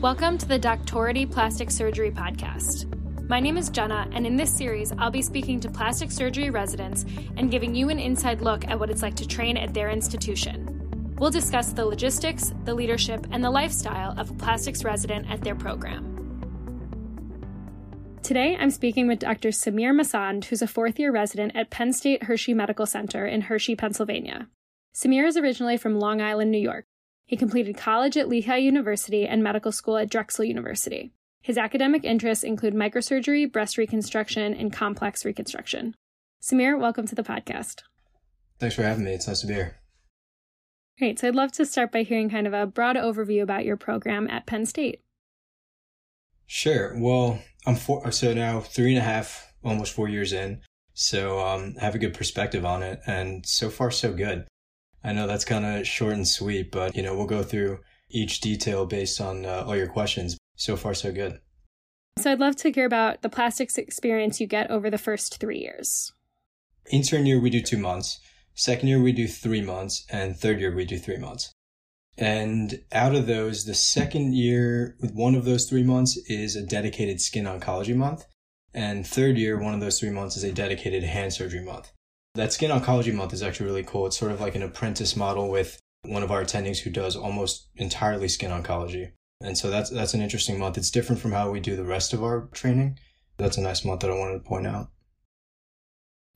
Welcome to the Doximity Plastic Surgery Podcast. My name is Jenna, and in this series, I'll be speaking to plastic surgery residents and giving you an inside look at what it's like to train at their institution. We'll discuss the logistics, the leadership, and the lifestyle of a plastics resident at their program. Today, I'm speaking with Dr. Samir Masand, who's a fourth year resident at Penn State Hershey Medical Center in Hershey, Pennsylvania. Samir is originally from Long Island, New York. He completed college at Lehigh University and medical school at Drexel University. His academic interests include microsurgery, breast reconstruction, and complex reconstruction. Samir, welcome to the podcast. Thanks for having me. It's nice to be here. Great. So I'd love to start by hearing kind of a broad overview about your program at Penn State. Sure. Well, I'm four, so now three and a half, almost four years in. So um, I have a good perspective on it, and so far so good. I know that's kind of short and sweet, but you know, we'll go through each detail based on uh, all your questions. So far, so good. So I'd love to hear about the plastics experience you get over the first three years. Intern year, we do two months. Second year, we do three months. And third year, we do three months. And out of those, the second year, with one of those three months is a dedicated skin oncology month. And third year, one of those three months is a dedicated hand surgery month. That Skin Oncology Month is actually really cool. It's sort of like an apprentice model with one of our attendings who does almost entirely skin oncology. And so that's that's an interesting month. It's different from how we do the rest of our training. That's a nice month that I wanted to point out.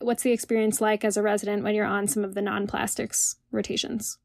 What's the experience like as a resident when you're on some of the non-plastics rotations?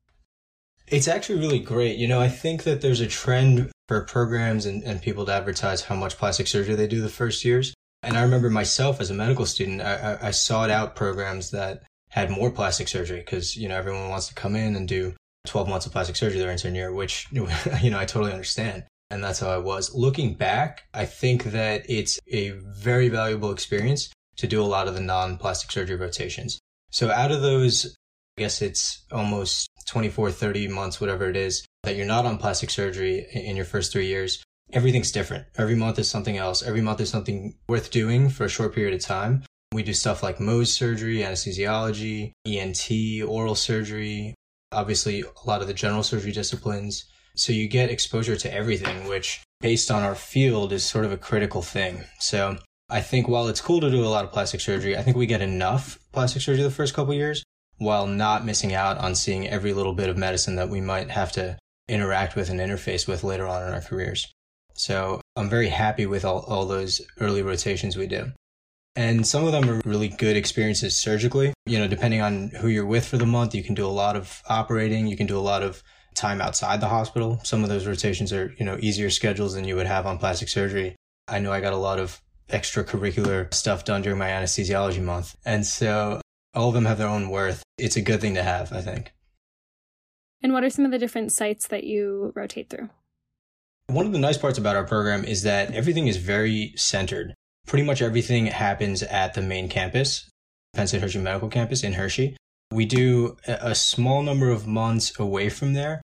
It's actually really great. You know, I think that there's a trend for programs and, and people to advertise how much plastic surgery they do the first years. And I remember myself as a medical student, I, I, sought out programs that had more plastic surgery because, you know, everyone wants to come in and do 12 months of plastic surgery their intern year, which, you know, I totally understand. And that's how I was. Looking back, I think that it's a very valuable experience to do a lot of the non-plastic surgery rotations. So out of those, I guess it's almost 24, 30 months, whatever it is, that you're not on plastic surgery in your first three years everything's different. Every month is something else. Every month is something worth doing for a short period of time. We do stuff like Mohs surgery, anesthesiology, ENT, oral surgery, obviously a lot of the general surgery disciplines. So you get exposure to everything, which based on our field is sort of a critical thing. So I think while it's cool to do a lot of plastic surgery, I think we get enough plastic surgery the first couple years while not missing out on seeing every little bit of medicine that we might have to interact with and interface with later on in our careers. So I'm very happy with all, all those early rotations we do. And some of them are really good experiences surgically. You know, depending on who you're with for the month, you can do a lot of operating. You can do a lot of time outside the hospital. Some of those rotations are, you know, easier schedules than you would have on plastic surgery. I know I got a lot of extracurricular stuff done during my anesthesiology month. And so all of them have their own worth. It's a good thing to have, I think. And what are some of the different sites that you rotate through? One of the nice parts about our program is that everything is very centered. Pretty much everything happens at the main campus, Penn State Hershey Medical Campus in Hershey. We do a small number of months away from there.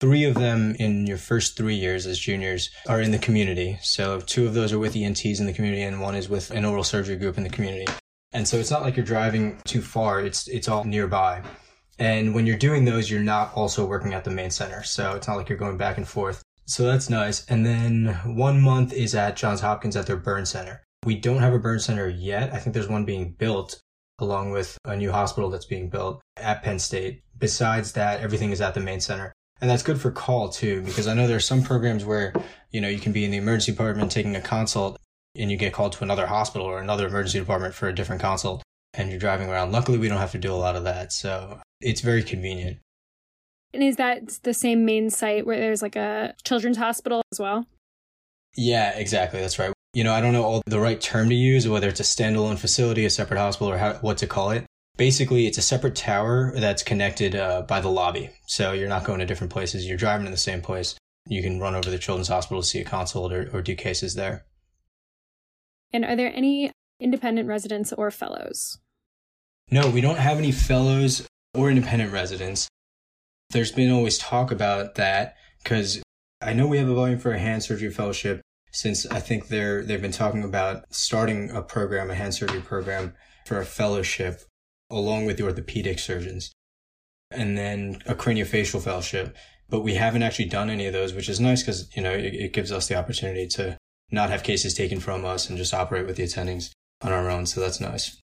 Three of them in your first three years as juniors are in the community. So two of those are with ENTs in the community and one is with an oral surgery group in the community. And so it's not like you're driving too far. It's, it's all nearby. And when you're doing those, you're not also working at the main center. So it's not like you're going back and forth. So that's nice. And then one month is at Johns Hopkins at their burn center. We don't have a burn center yet. I think there's one being built along with a new hospital that's being built at Penn State. Besides that, everything is at the main center. And that's good for call too, because I know there are some programs where, you know, you can be in the emergency department taking a consult and you get called to another hospital or another emergency department for a different consult and you're driving around. Luckily, we don't have to do a lot of that. So it's very convenient. And is that the same main site where there's like a children's hospital as well? Yeah, exactly. That's right. You know, I don't know all the right term to use, whether it's a standalone facility, a separate hospital, or how, what to call it. Basically, it's a separate tower that's connected uh, by the lobby. So you're not going to different places. You're driving in the same place. You can run over to the children's hospital to see a consult or, or do cases there. And are there any independent residents or fellows? No, we don't have any fellows or independent residents there's been always talk about that because I know we have a volume for a hand surgery fellowship since I think they're they've been talking about starting a program, a hand surgery program for a fellowship along with the orthopedic surgeons. And then a craniofacial fellowship. but we haven't actually done any of those, which is nice because, you know, it, it gives us the opportunity to not have cases taken from us and just operate with the attendings on our own. So that's nice.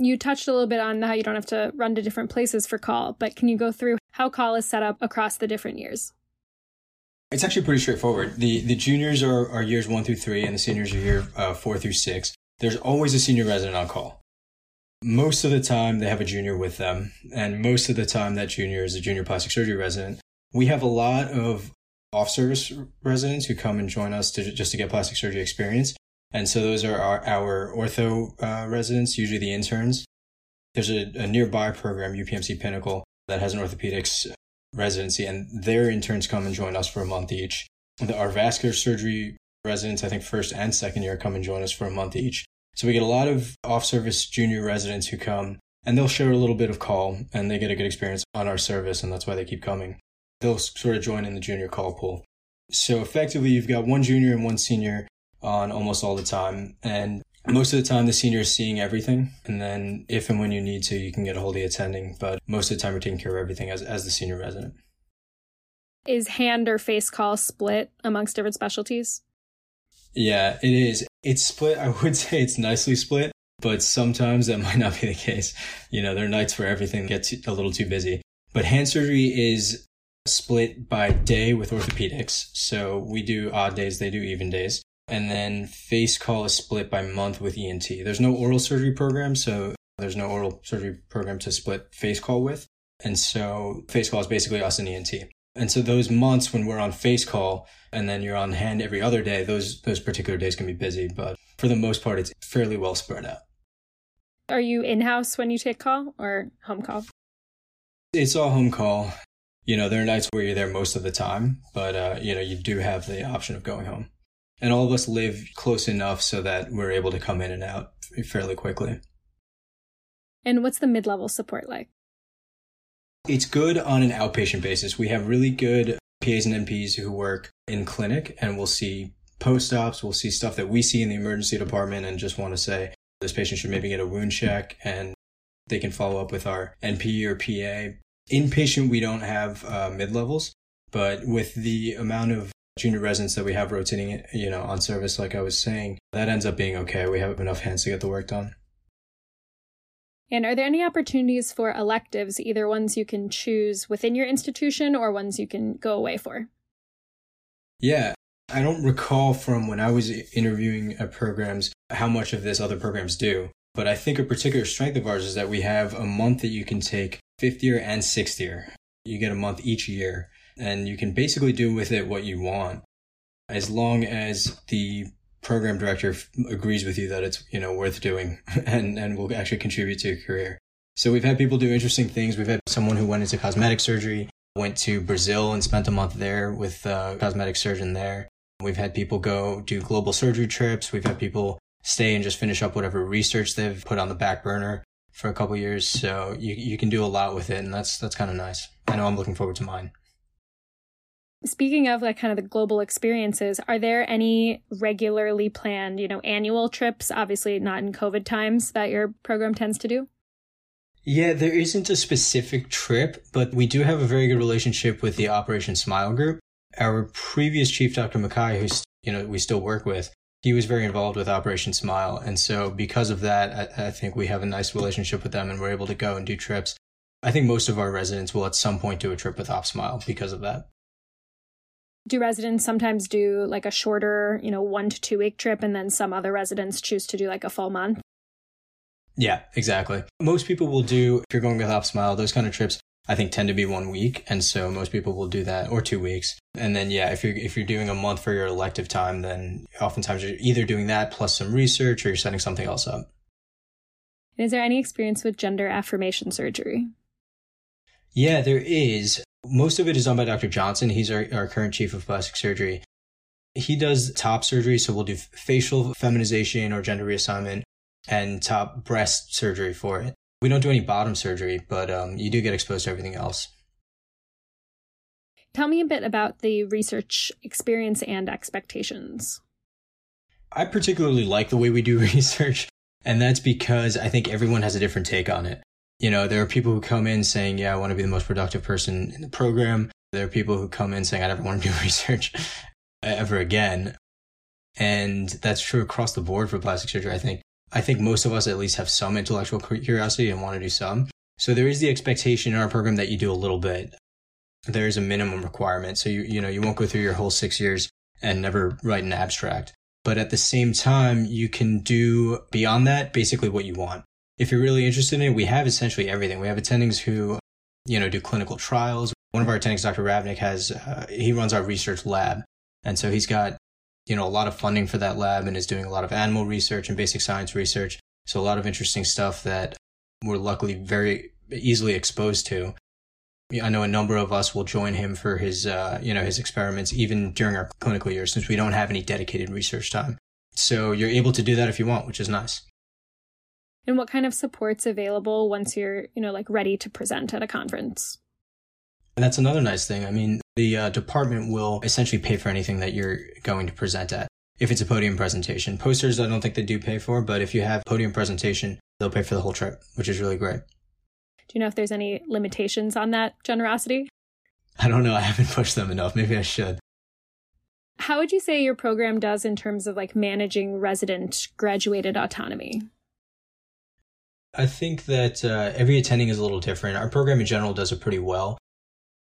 You touched a little bit on how you don't have to run to different places for call, but can you go through how call is set up across the different years? It's actually pretty straightforward. The the juniors are, are years one through three, and the seniors are year uh, four through six. There's always a senior resident on call. Most of the time, they have a junior with them, and most of the time, that junior is a junior plastic surgery resident. We have a lot of off-service residents who come and join us to just to get plastic surgery experience, and so those are our, our ortho uh, residents, usually the interns. There's a, a nearby program, UPMC Pinnacle, that has an orthopedics residency, and their interns come and join us for a month each. Our vascular surgery residents, I think first and second year, come and join us for a month each. So we get a lot of off service junior residents who come and they'll share a little bit of call and they get a good experience on our service, and that's why they keep coming. They'll sort of join in the junior call pool. So effectively, you've got one junior and one senior on almost all the time. And most of the time, the senior is seeing everything. And then if and when you need to, you can get a hold of the attending. But most of the time, we're taking care of everything as, as the senior resident. Is hand or face call split amongst different specialties? Yeah, it is. It's split. I would say it's nicely split, but sometimes that might not be the case. You know, there are nights where everything gets a little too busy. But hand surgery is split by day with orthopedics. So we do odd days, they do even days. And then face call is split by month with ENT. There's no oral surgery program, so there's no oral surgery program to split face call with. And so face call is basically us and ENT. And so those months when we're on face call and then you're on hand every other day, those those particular days can be busy, but for the most part it's fairly well spread out. Are you in-house when you take call or home call? It's all home call. You know, there are nights where you're there most of the time, but uh, you know, you do have the option of going home and all of us live close enough so that we're able to come in and out fairly quickly. And what's the mid level support like? It's good on an outpatient basis. We have really good PAs and NPs who work in clinic and we'll see post ops, we'll see stuff that we see in the emergency department and just want to say this patient should maybe get a wound check and they can follow up with our NP or PA. Inpatient, we don't have uh, mid levels, but with the amount of junior residents that we have rotating, you know, on service, like I was saying, that ends up being okay. We have enough hands to get the work done. And are there any opportunities for electives, either ones you can choose within your institution or ones you can go away for? Yeah. I don't recall from when I was interviewing at programs how much of this other programs do. But I think a particular strength of ours is that we have a month that you can take fifth year and sixth year. You get a month each year and you can basically do with it what you want. As long as the program director agrees with you that it's you know worth doing and and will actually contribute to your career. So we've had people do interesting things. We've had someone who went into cosmetic surgery went to brazil and spent a month there with a cosmetic surgeon there. We've had people go do global surgery trips. We've had people stay and just finish up whatever research they've put on the back burner for a couple years. So you, you can do a lot with it and that's that's kind of nice. I know i'm looking forward to mine Speaking of like kind of the global experiences, are there any regularly planned, you know, annual trips, obviously not in COVID times, that your program tends to do? Yeah, there isn't a specific trip, but we do have a very good relationship with the Operation Smile group. Our previous chief, Dr. Mackay, who's, you know, we still work with, he was very involved with Operation Smile. And so because of that, I, I think we have a nice relationship with them and we're able to go and do trips. I think most of our residents will at some point do a trip with OpSmile because of that do residents sometimes do like a shorter, you know, one to two week trip, and then some other residents choose to do like a full month? Yeah, exactly. Most people will do, if you're going with OpSmile, those kind of trips, I think tend to be one week. And so most people will do that or two weeks. And then, yeah, if you're, if you're doing a month for your elective time, then oftentimes you're either doing that plus some research or you're setting something else up. Is there any experience with gender affirmation surgery? Yeah, there is. Most of it is done by Dr. Johnson. He's our, our current chief of plastic surgery. He does top surgery, so we'll do facial feminization or gender reassignment and top breast surgery for it. We don't do any bottom surgery, but um, you do get exposed to everything else. Tell me a bit about the research experience and expectations. I particularly like the way we do research, and that's because I think everyone has a different take on it. You know, there are people who come in saying, yeah, I want to be the most productive person in the program. There are people who come in saying, I never want to do research ever again. And that's true across the board for plastic surgery. I think, I think most of us at least have some intellectual curiosity and want to do some. So there is the expectation in our program that you do a little bit. There is a minimum requirement. So you, you know, you won't go through your whole six years and never write an abstract. But at the same time, you can do beyond that basically what you want. If you're really interested in it, we have essentially everything. We have attendings who, you know, do clinical trials. One of our attendings, Dr. Ravnic, has, uh, he runs our research lab. And so he's got, you know, a lot of funding for that lab and is doing a lot of animal research and basic science research. So a lot of interesting stuff that we're luckily very easily exposed to. I know a number of us will join him for his, uh, you know, his experiments even during our clinical year since we don't have any dedicated research time. So you're able to do that if you want, which is nice. And what kind of support's available once you're, you know, like ready to present at a conference? And that's another nice thing. I mean, the uh, department will essentially pay for anything that you're going to present at. If it's a podium presentation, posters, I don't think they do pay for, but if you have podium presentation, they'll pay for the whole trip, which is really great. Do you know if there's any limitations on that generosity? I don't know. I haven't pushed them enough. Maybe I should. How would you say your program does in terms of like managing resident graduated autonomy? I think that uh, every attending is a little different. Our program in general does it pretty well.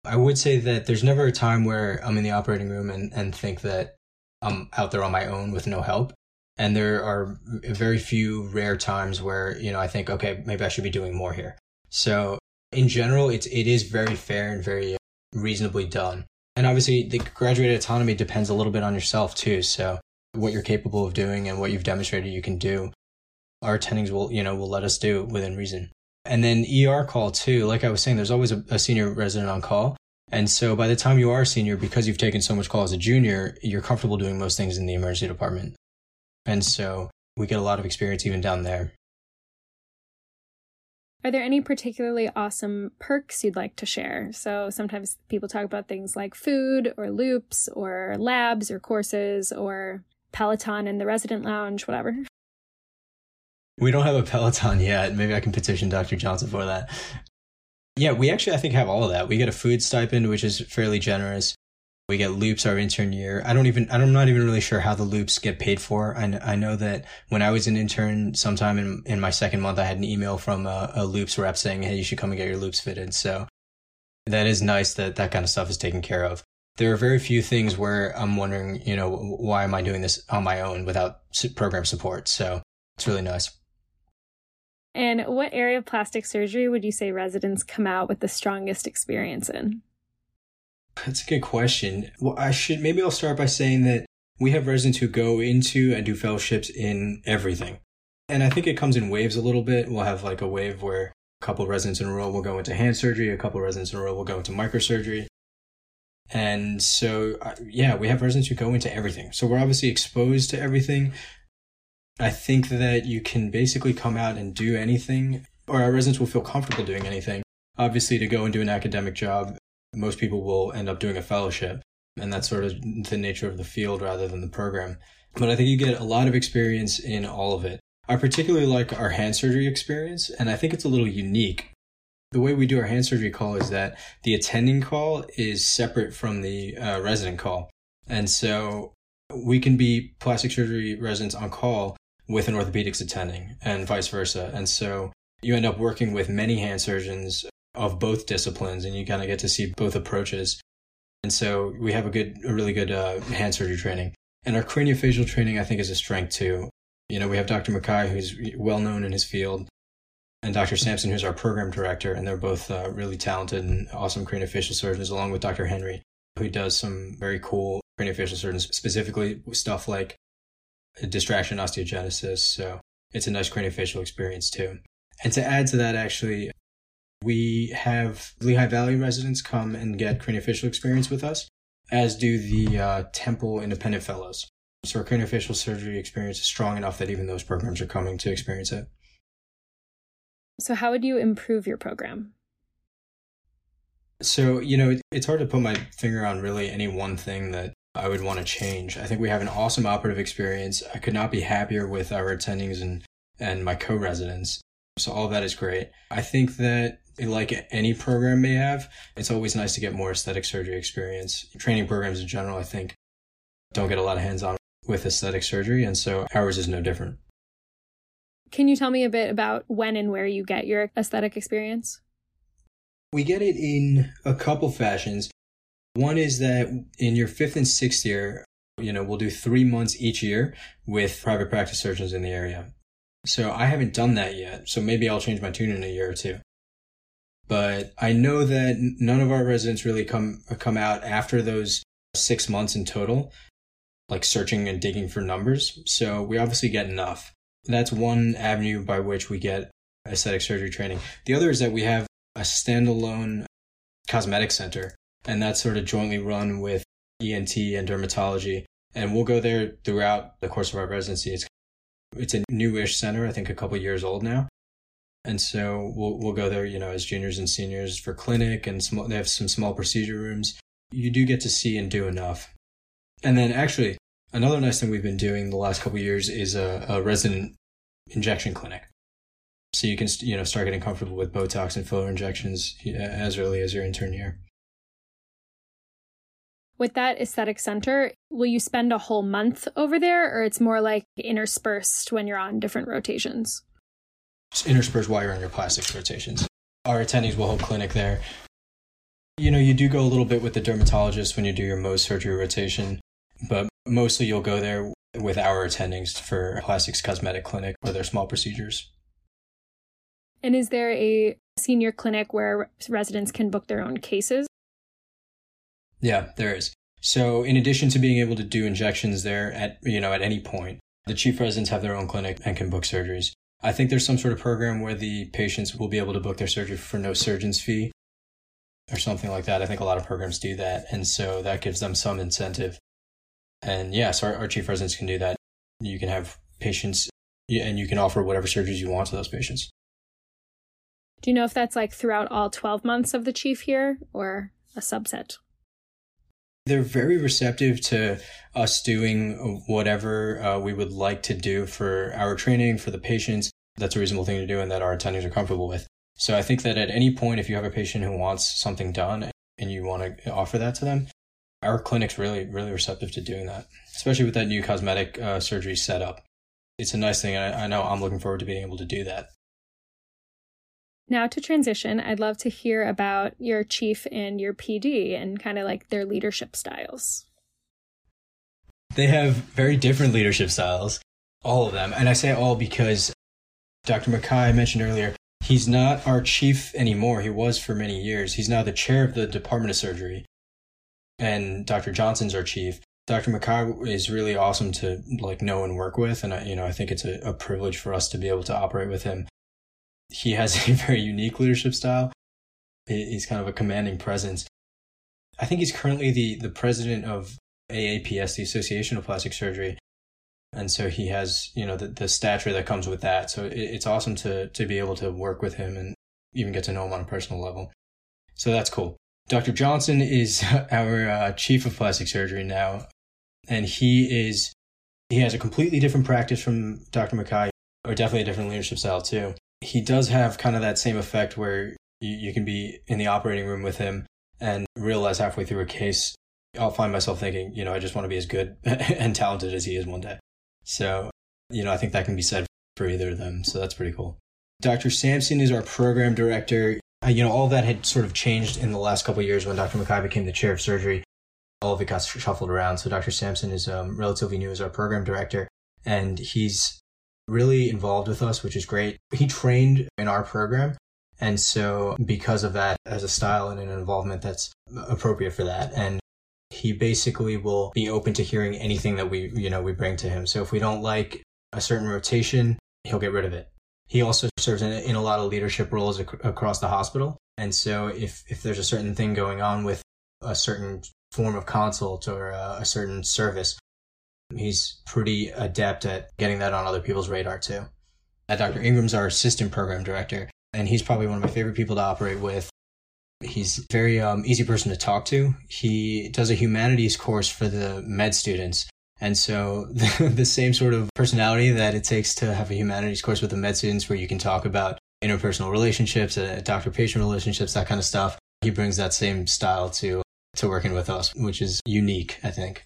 I would say that there's never a time where I'm in the operating room and, and think that I'm out there on my own with no help. And there are very few rare times where, you know, I think, okay, maybe I should be doing more here. So in general, it's it is very fair and very reasonably done. And obviously, the graduated autonomy depends a little bit on yourself too. So what you're capable of doing and what you've demonstrated you can do, our attendings will you know will let us do within reason. And then ER call too. Like I was saying, there's always a, a senior resident on call. And so by the time you are a senior, because you've taken so much call as a junior, you're comfortable doing most things in the emergency department. And so we get a lot of experience even down there. Are there any particularly awesome perks you'd like to share? So sometimes people talk about things like food or loops or labs or courses or Peloton in the resident lounge, whatever. We don't have a Peloton yet. Maybe I can petition Dr. Johnson for that. Yeah, we actually, I think, have all of that. We get a food stipend, which is fairly generous. We get loops our intern year. I don't even, I'm not even really sure how the loops get paid for. I, I know that when I was an intern, sometime in, in my second month, I had an email from a, a loops rep saying, Hey, you should come and get your loops fitted. So that is nice that that kind of stuff is taken care of. There are very few things where I'm wondering, you know, why am I doing this on my own without program support? So it's really nice. And what area of plastic surgery would you say residents come out with the strongest experience in? That's a good question. Well, I should maybe I'll start by saying that we have residents who go into and do fellowships in everything. And I think it comes in waves a little bit. We'll have like a wave where a couple residents in a row will go into hand surgery, a couple residents in a row will go into microsurgery. And so, uh, yeah, we have residents who go into everything. So we're obviously exposed to everything. I think that you can basically come out and do anything, or our residents will feel comfortable doing anything. Obviously, to go and do an academic job most people will end up doing a fellowship. And that's sort of the nature of the field rather than the program. But I think you get a lot of experience in all of it. I particularly like our hand surgery experience, and I think it's a little unique. The way we do our hand surgery call is that the attending call is separate from the uh, resident call. And so we can be plastic surgery residents on call with an orthopedics attending and vice versa. And so you end up working with many hand surgeons of both disciplines and you kind of get to see both approaches. And so we have a good, a really good uh, hand surgery training. And our craniofacial training, I think, is a strength too. You know, we have Dr. Mackay, who's well known in his field, and Dr. Sampson, who's our program director, and they're both uh, really talented and awesome craniofacial surgeons, along with Dr. Henry, who does some very cool craniofacial surgeons, specifically stuff like distraction osteogenesis. So it's a nice craniofacial experience too. And to add to that, actually, we have Lehigh Valley residents come and get craniofacial experience with us, as do the uh, Temple Independent Fellows. So our craniofacial surgery experience is strong enough that even those programs are coming to experience it. So, how would you improve your program? So, you know, it's hard to put my finger on really any one thing that I would want to change. I think we have an awesome operative experience. I could not be happier with our attendings and, and my co residents. So all that is great. I think that like any program may have, it's always nice to get more aesthetic surgery experience. Training programs in general, I think, don't get a lot of hands on with aesthetic surgery. And so ours is no different. Can you tell me a bit about when and where you get your aesthetic experience? We get it in a couple fashions. One is that in your fifth and sixth year, you know, we'll do three months each year with private practice surgeons in the area. So I haven't done that yet. So maybe I'll change my tune in a year or two. But I know that none of our residents really come uh, come out after those six months in total, like searching and digging for numbers. So we obviously get enough. That's one avenue by which we get aesthetic surgery training. The other is that we have a standalone cosmetic center, and that's sort of jointly run with ENT and dermatology. And we'll go there throughout the course of our residency. It's it's a newish center, I think a couple years old now. And so we'll we'll go there, you know, as juniors and seniors for clinic and small, they have some small procedure rooms. You do get to see and do enough. And then actually another nice thing we've been doing the last couple years is a, a resident injection clinic. So you can you know start getting comfortable with Botox and filler injections as early as your intern year. With that aesthetic center, will you spend a whole month over there or it's more like interspersed when you're on different rotations? Just interspersed while you're on your plastics rotations. Our attendees will hold clinic there. You know, you do go a little bit with the dermatologist when you do your Mohs surgery rotation, but mostly you'll go there with our attendings for plastics cosmetic clinic or their small procedures. And is there a senior clinic where residents can book their own cases? Yeah, there is. So in addition to being able to do injections there at you know at any point, the chief residents have their own clinic and can book surgeries. I think there's some sort of program where the patients will be able to book their surgery for no surgeon's fee or something like that. I think a lot of programs do that. And so that gives them some incentive. And yes, our, our chief residents can do that. You can have patients and you can offer whatever surgeries you want to those patients. Do you know if that's like throughout all 12 months of the chief here or a subset? They're very receptive to us doing whatever uh, we would like to do for our training, for the patients. That's a reasonable thing to do and that our attendings are comfortable with. So I think that at any point, if you have a patient who wants something done and you want to offer that to them, our clinic's really, really receptive to doing that, especially with that new cosmetic uh, surgery setup. It's a nice thing. I, I know I'm looking forward to being able to do that. Now, to transition, I'd love to hear about your chief and your PD and kind of like their leadership styles. They have very different leadership styles, all of them. And I say all because Dr. Mackay mentioned earlier, he's not our chief anymore. He was for many years. He's now the chair of the Department of Surgery. And Dr. Johnson's our chief. Dr. Mackay is really awesome to like know and work with. And I, you know, I think it's a, a privilege for us to be able to operate with him he has a very unique leadership style. He's kind of a commanding presence. I think he's currently the, the president of AAPS, the Association of Plastic Surgery. And so he has, you know, the, the stature that comes with that. So it, it's awesome to, to be able to work with him and even get to know him on a personal level. So that's cool. Dr. Johnson is our uh, chief of plastic surgery now. And he is, he has a completely different practice from Dr. Mackay, or definitely a different leadership style too he does have kind of that same effect where you, you can be in the operating room with him and realize halfway through a case, I'll find myself thinking, you know, I just want to be as good and talented as he is one day. So, you know, I think that can be said for either of them. So that's pretty cool. Dr. Sampson is our program director. Uh, you know, all that had sort of changed in the last couple years when Dr. Mackay became the chair of surgery. All of it got shuffled around. So Dr. Sampson is um, relatively new as our program director, and he's really involved with us, which is great. He trained in our program. And so because of that, as a style and an involvement that's appropriate for that. And he basically will be open to hearing anything that we, you know, we bring to him. So if we don't like a certain rotation, he'll get rid of it. He also serves in, in a lot of leadership roles ac- across the hospital. And so if, if there's a certain thing going on with a certain form of consult or a, a certain service, He's pretty adept at getting that on other people's radar too. Uh, Dr. Ingram's our assistant program director, and he's probably one of my favorite people to operate with. He's a very um, easy person to talk to. He does a humanities course for the med students. And so the, the same sort of personality that it takes to have a humanities course with the med students where you can talk about interpersonal relationships, uh, doctor patient relationships, that kind of stuff. He brings that same style to to working with us, which is unique, I think.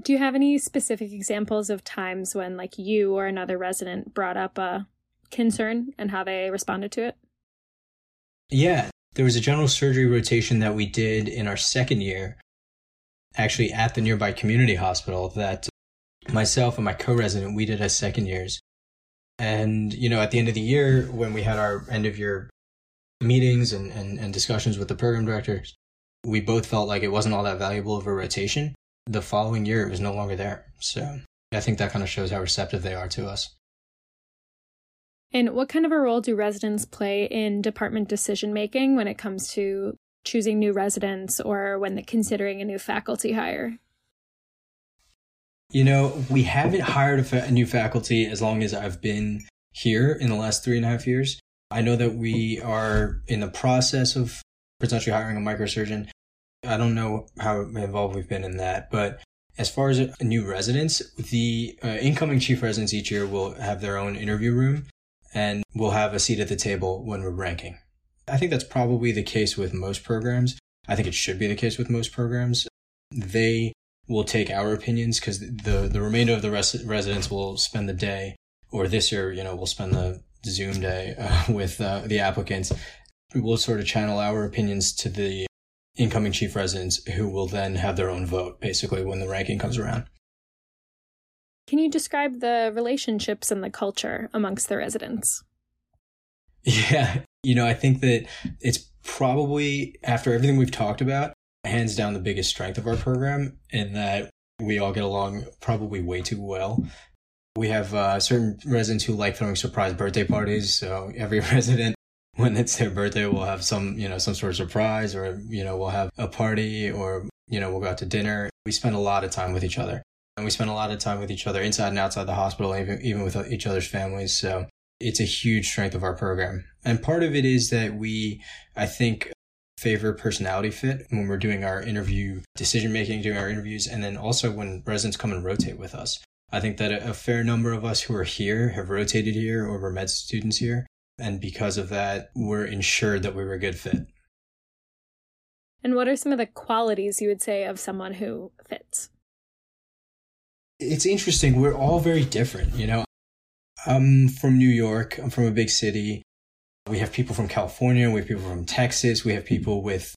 Do you have any specific examples of times when like you or another resident brought up a concern and how they responded to it? Yeah, there was a general surgery rotation that we did in our second year, actually at the nearby community hospital that myself and my co-resident we did as second years. And, you know, at the end of the year, when we had our end of year meetings and, and, and discussions with the program directors, we both felt like it wasn't all that valuable of a rotation. The following year, it was no longer there. So I think that kind of shows how receptive they are to us. And what kind of a role do residents play in department decision making when it comes to choosing new residents or when considering a new faculty hire? You know, we haven't hired a, fa- a new faculty as long as I've been here in the last three and a half years. I know that we are in the process of potentially hiring a microsurgeon. I don't know how involved we've been in that, but as far as new residents, the uh, incoming chief residents each year will have their own interview room and we'll have a seat at the table when we're ranking. I think that's probably the case with most programs. I think it should be the case with most programs. They will take our opinions because the the remainder of the res- residents will spend the day, or this year, you know, we'll spend the Zoom day uh, with uh, the applicants. We'll sort of channel our opinions to the incoming chief residents, who will then have their own vote, basically, when the ranking comes around. Can you describe the relationships and the culture amongst the residents? Yeah, you know, I think that it's probably after everything we've talked about, hands down the biggest strength of our program in that we all get along probably way too well. We have uh, certain residents who like throwing surprise birthday parties. So every resident, when it's their birthday, we'll have some, you know, some sort of surprise or, you know, we'll have a party or, you know, we'll go out to dinner. We spend a lot of time with each other and we spend a lot of time with each other inside and outside the hospital, even, even with each other's families. So it's a huge strength of our program. And part of it is that we, I think, favor personality fit when we're doing our interview decision making, doing our interviews, and then also when residents come and rotate with us. I think that a fair number of us who are here have rotated here or were med students here. And because of that, we're ensured that we were a good fit. And what are some of the qualities you would say of someone who fits? It's interesting. We're all very different. You know, I'm from New York, I'm from a big city. We have people from California, we have people from Texas, we have people with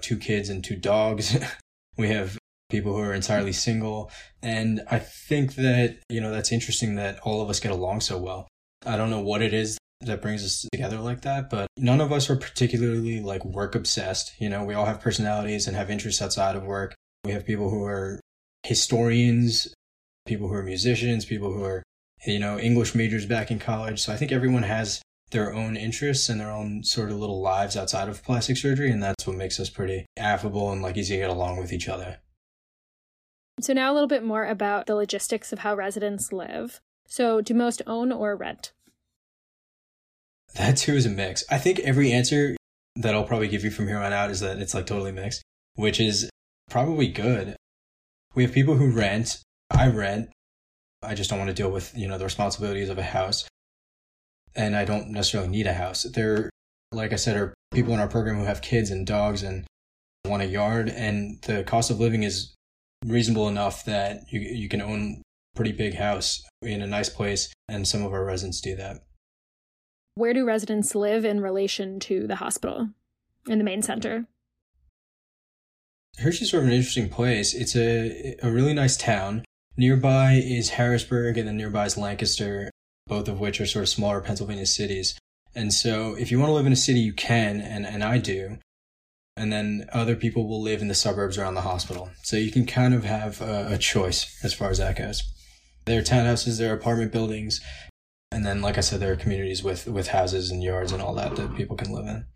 two kids and two dogs. we have people who are entirely single. And I think that, you know, that's interesting that all of us get along so well. I don't know what it is that brings us together like that, but none of us are particularly like work obsessed. You know, we all have personalities and have interests outside of work. We have people who are historians, people who are musicians, people who are, you know, English majors back in college. So I think everyone has their own interests and their own sort of little lives outside of plastic surgery. And that's what makes us pretty affable and like easy to get along with each other. So, now a little bit more about the logistics of how residents live. So, do most own or rent? That too is a mix. I think every answer that I'll probably give you from here on out is that it's like totally mixed, which is probably good. We have people who rent. I rent. I just don't want to deal with, you know, the responsibilities of a house and I don't necessarily need a house. There, like I said, are people in our program who have kids and dogs and want a yard, and the cost of living is reasonable enough that you you can own a pretty big house in a nice place, and some of our residents do that. Where do residents live in relation to the hospital in the main center? Hershey's sort of an interesting place. It's a a really nice town. Nearby is Harrisburg, and then nearby is Lancaster, both of which are sort of smaller Pennsylvania cities. And so if you want to live in a city, you can, and, and I do. And then other people will live in the suburbs around the hospital. So you can kind of have a, a choice as far as that goes. There are townhouses, there are apartment buildings, and then, like I said, there are communities with, with houses and yards and all that that people can live in.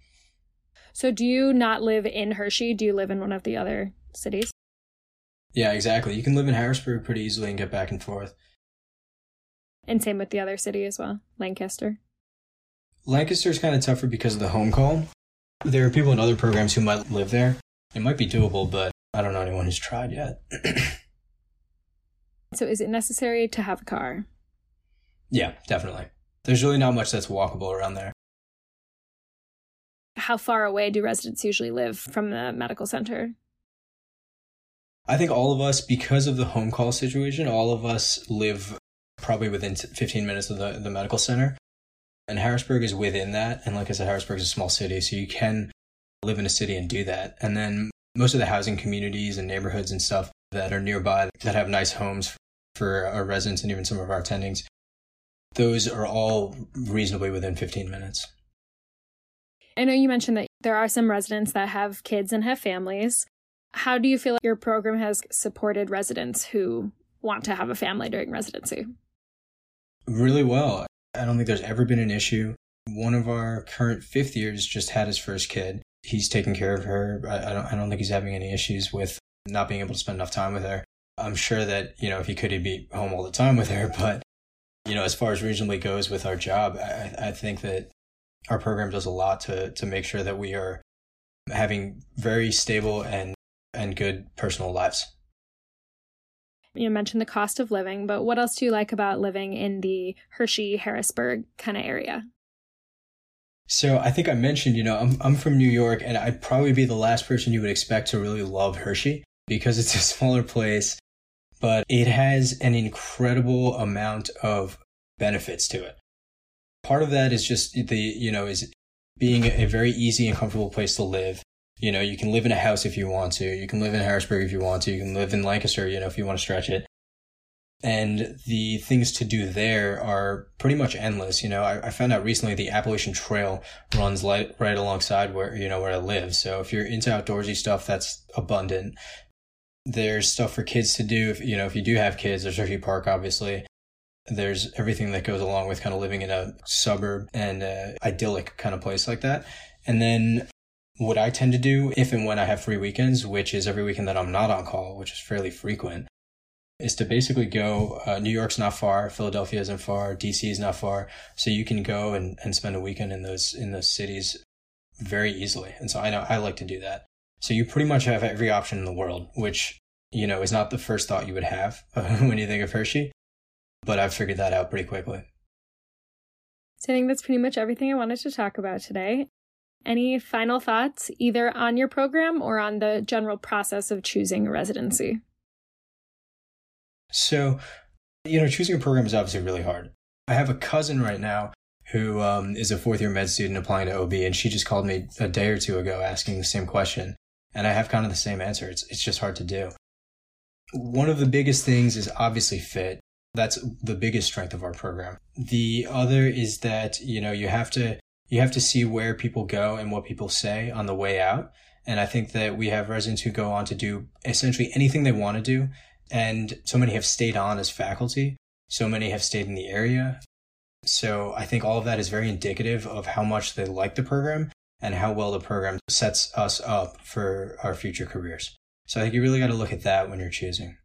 So, do you not live in Hershey? Do you live in one of the other cities? Yeah, exactly. You can live in Harrisburg pretty easily and get back and forth. And same with the other city as well, Lancaster. Lancaster is kind of tougher because of the home call. There are people in other programs who might live there. It might be doable, but I don't know anyone who's tried yet. so, is it necessary to have a car? Yeah, definitely. there's really not much that's walkable around there. How far away do residents usually live from the medical center? I think all of us, because of the home call situation, all of us live probably within 15 minutes of the, the medical center. And Harrisburg is within that. And like I said, Harrisburg is a small city, so you can live in a city and do that. And then most of the housing communities and neighborhoods and stuff that are nearby that have nice homes for our residents and even some of our attendings, those are all reasonably within 15 minutes. I know you mentioned that there are some residents that have kids and have families. How do you feel like your program has supported residents who want to have a family during residency? Really well. I don't think there's ever been an issue. One of our current fifth years just had his first kid. He's taking care of her. I, don't. I don't think he's having any issues with not being able to spend enough time with her. I'm sure that you know if he could, he'd be home all the time with her. But you know, as far as reasonably goes with our job, I, I think that our program does a lot to to make sure that we are having very stable and and good personal lives. You mentioned the cost of living, but what else do you like about living in the Hershey Harrisburg kind of area? So I think I mentioned, you know, I'm I'm from New York and I'd probably be the last person you would expect to really love Hershey because it's a smaller place, but it has an incredible amount of benefits to it. Part of that is just the, you know, is being a very easy and comfortable place to live. You know, you can live in a house if you want to. You can live in Harrisburg if you want to. You can live in Lancaster, you know, if you want to stretch it. And the things to do there are pretty much endless. You know, I, I found out recently the Appalachian Trail runs light, right alongside where, you know, where I live. So if you're into outdoorsy stuff, that's abundant. There's stuff for kids to do. If, you know, if you do have kids, there's Hershey Park, obviously. There's everything that goes along with kind of living in a suburb and uh, idyllic kind of place like that. And then what I tend to do if and when I have free weekends, which is every weekend that I'm not on call, which is fairly frequent, is to basically go. Uh, New York's not far, Philadelphia isn't far, DC is not far, so you can go and, and spend a weekend in those in those cities very easily. And so I know I like to do that. So you pretty much have every option in the world, which you know is not the first thought you would have when you think of Hershey, but I've figured that out pretty quickly. So I think that's pretty much everything I wanted to talk about today. Any final thoughts, either on your program or on the general process of choosing a residency? So, you know, choosing a program is obviously really hard. I have a cousin right now who um, is a fourth year med student applying to OB, and she just called me a day or two ago asking the same question. And I have kind of the same answer. It's, it's just hard to do. One of the biggest things is obviously fit. That's the biggest strength of our program. The other is that, you know, you have to you have to see where people go and what people say on the way out. And I think that we have residents who go on to do essentially anything they want to do. And so many have stayed on as faculty. So many have stayed in the area. So I think all of that is very indicative of how much they like the program and how well the program sets us up for our future careers. So I think you really got to look at that when you're choosing.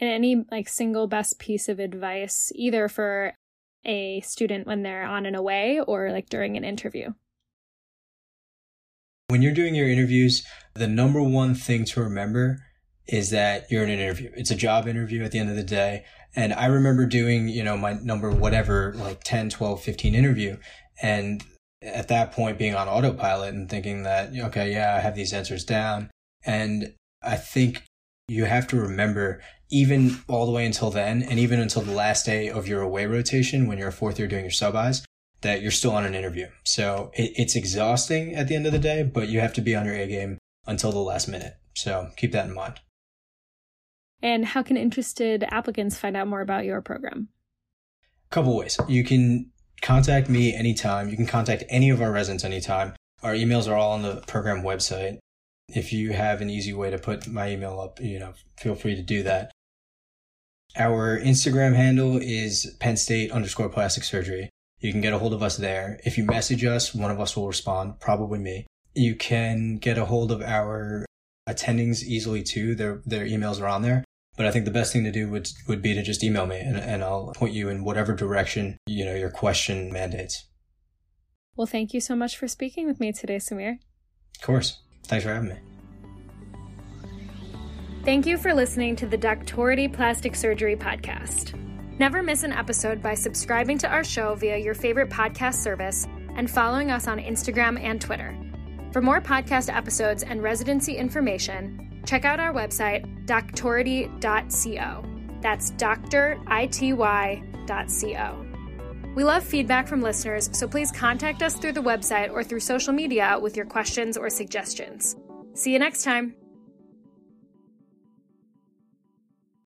And any like single best piece of advice, either for a student when they're on and away or like during an interview? When you're doing your interviews, the number one thing to remember is that you're in an interview. It's a job interview at the end of the day. And I remember doing, you know, my number, whatever, like 10, 12, 15 interview. And at that point being on autopilot and thinking that, okay, yeah, I have these answers down. And I think you have to remember even all the way until then, and even until the last day of your away rotation when you're a fourth year doing your sub Is, that you're still on an interview. So it, it's exhausting at the end of the day, but you have to be on your A game until the last minute. So keep that in mind. And how can interested applicants find out more about your program? A couple ways. You can contact me anytime. You can contact any of our residents anytime. Our emails are all on the program website if you have an easy way to put my email up, you know, feel free to do that. Our Instagram handle is Penn State underscore plastic surgery. You can get a hold of us there. If you message us, one of us will respond, probably me. You can get a hold of our attendings easily too. Their their emails are on there. But I think the best thing to do would would be to just email me and, and I'll point you in whatever direction, you know, your question mandates. Well, thank you so much for speaking with me today, Samir. Of course. Thanks for having me. Thank you for listening to the Doximity Plastic Surgery Podcast. Never miss an episode by subscribing to our show via your favorite podcast service and following us on Instagram and Twitter. For more podcast episodes and residency information, check out our website, doctority.co. That's doctority.co. We love feedback from listeners, so please contact us through the website or through social media with your questions or suggestions. See you next time.